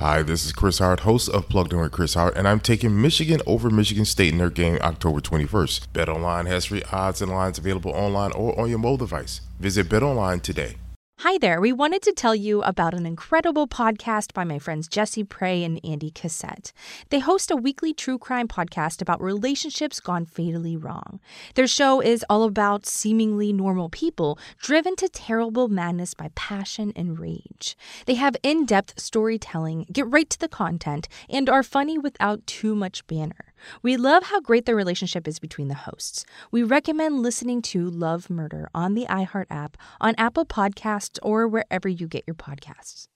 Hi, this is Chris Hart, host of Plugged In with Chris Hart, and I'm taking Michigan over Michigan State in their game October 21st. BetOnline has free odds and lines available online or on your mobile device. Visit BetOnline today. Hi there. We wanted to tell you about an incredible podcast by my friends Jessie Pray and Andie Cassette. They host a weekly true crime podcast about relationships gone fatally wrong. Their show is all about seemingly normal people driven to terrible madness by passion and rage. They have in depth storytelling, get right to the content, and are funny without too much banner. We love how great the relationship is between the hosts. We recommend listening to Love Murder on the iHeart app, on Apple Podcasts, or wherever you get your podcasts.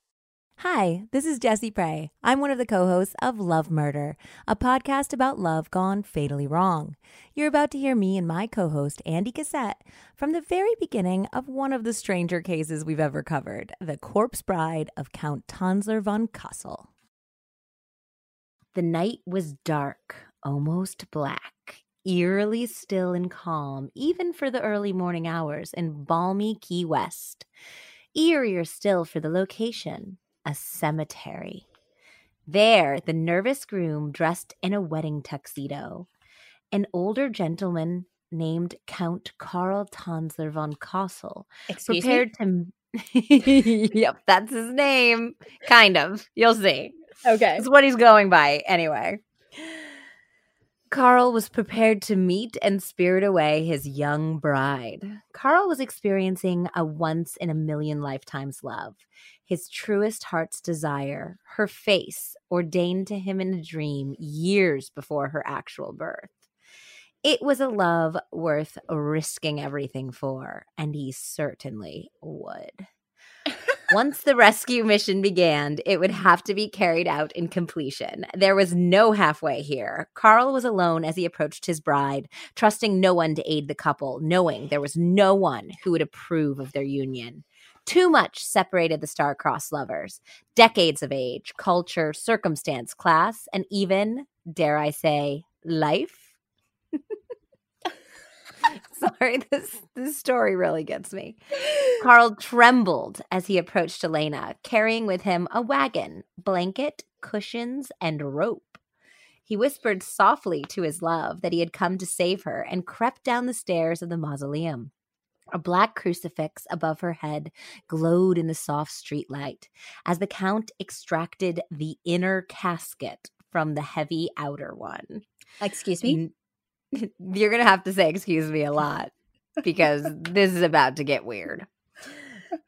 Hi, this is Jessie Pray. I'm one of the co hosts of Love Murder, a podcast about love gone fatally wrong. You're about to hear me and my co host, Andie Cassette, from the very beginning of one of the stranger cases we've ever covered the corpse bride of Count Tanzler von Cosel. The night was dark, almost black, eerily still and calm, even for the early morning hours in balmy Key West. Eerier still for the location a cemetery. There, the nervous groom, dressed in a wedding tuxedo, an older gentleman named Count Karl Tanzler von Cosel, Excuse prepared me? to. yep, that's his name. Kind of. You'll see. Okay. It's what he's going by anyway. Carl was prepared to meet and spirit away his young bride. Carl was experiencing a once in a million lifetimes love, his truest heart's desire, her face ordained to him in a dream years before her actual birth. It was a love worth risking everything for, and he certainly would. Once the rescue mission began, it would have to be carried out in completion. There was no halfway here. Carl was alone as he approached his bride, trusting no one to aid the couple, knowing there was no one who would approve of their union. Too much separated the star-crossed lovers. Decades of age, culture, circumstance, class, and even, dare I say, life. Sorry, this this story really gets me. Carl trembled as he approached Elena, carrying with him a wagon, blanket, cushions, and rope. He whispered softly to his love that he had come to save her and crept down the stairs of the mausoleum. A black crucifix above her head glowed in the soft street light as the count extracted the inner casket from the heavy outer one. Excuse me? You're going to have to say excuse me a lot because this is about to get weird.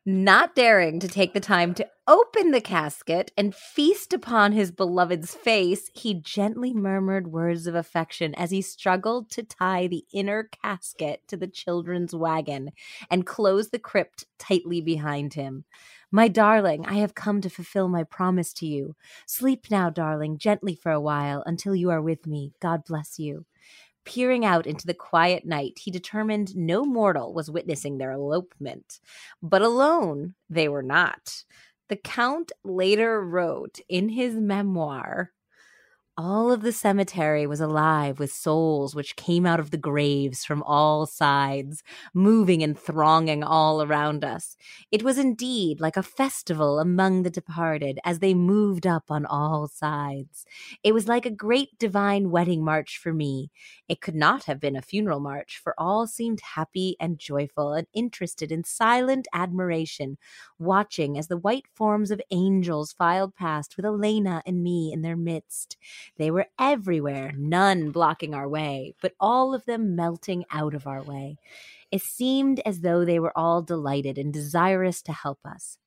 Not daring to take the time to open the casket and feast upon his beloved's face, he gently murmured words of affection as he struggled to tie the inner casket to the children's wagon and close the crypt tightly behind him. My darling, I have come to fulfill my promise to you. Sleep now, darling, gently for a while until you are with me. God bless you. Peering out into the quiet night, he determined no mortal was witnessing their elopement. But alone they were not. The Count later wrote in his memoir all of the cemetery was alive with souls which came out of the graves from all sides, moving and thronging all around us. It was indeed like a festival among the departed as they moved up on all sides. It was like a great divine wedding march for me. It could not have been a funeral march, for all seemed happy and joyful and interested in silent admiration, watching as the white forms of angels filed past with Elena and me in their midst. They were everywhere, none blocking our way, but all of them melting out of our way. It seemed as though they were all delighted and desirous to help us.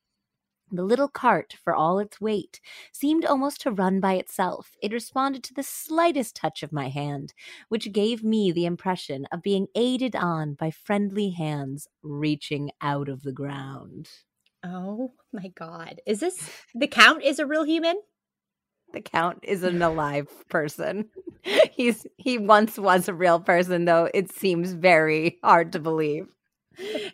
The little cart, for all its weight, seemed almost to run by itself. It responded to the slightest touch of my hand, which gave me the impression of being aided on by friendly hands reaching out of the ground. Oh my god. Is this the count is a real human? The count is an alive person. He's he once was a real person, though it seems very hard to believe.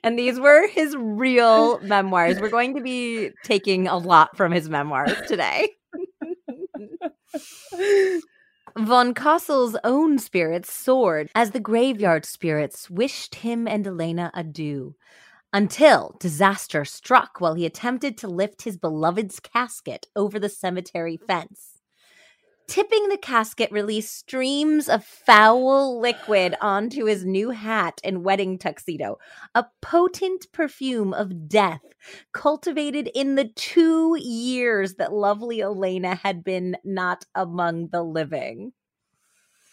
And these were his real memoirs. We're going to be taking a lot from his memoirs today. Von Cosel's own spirits soared as the graveyard spirits wished him and Elena adieu until disaster struck while he attempted to lift his beloved's casket over the cemetery fence. Tipping the casket released streams of foul liquid onto his new hat and wedding tuxedo, a potent perfume of death cultivated in the two years that lovely Elena had been not among the living.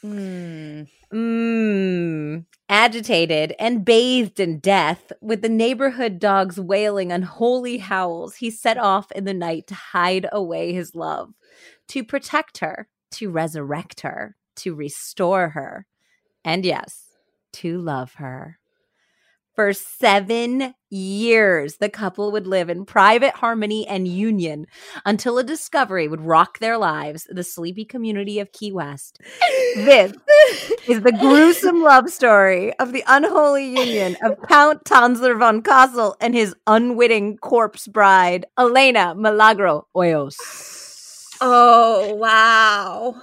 Mm. Mmm. Agitated and bathed in death, with the neighborhood dogs wailing unholy howls, he set off in the night to hide away his love, to protect her, to resurrect her, to restore her, and yes, to love her. For seven years, the couple would live in private harmony and union until a discovery would rock their lives, the sleepy community of Key West. This is the gruesome love story of the unholy union of Count Tanzler von Cosel and his unwitting corpse bride, Elena Milagro Hoyos. Oh, wow.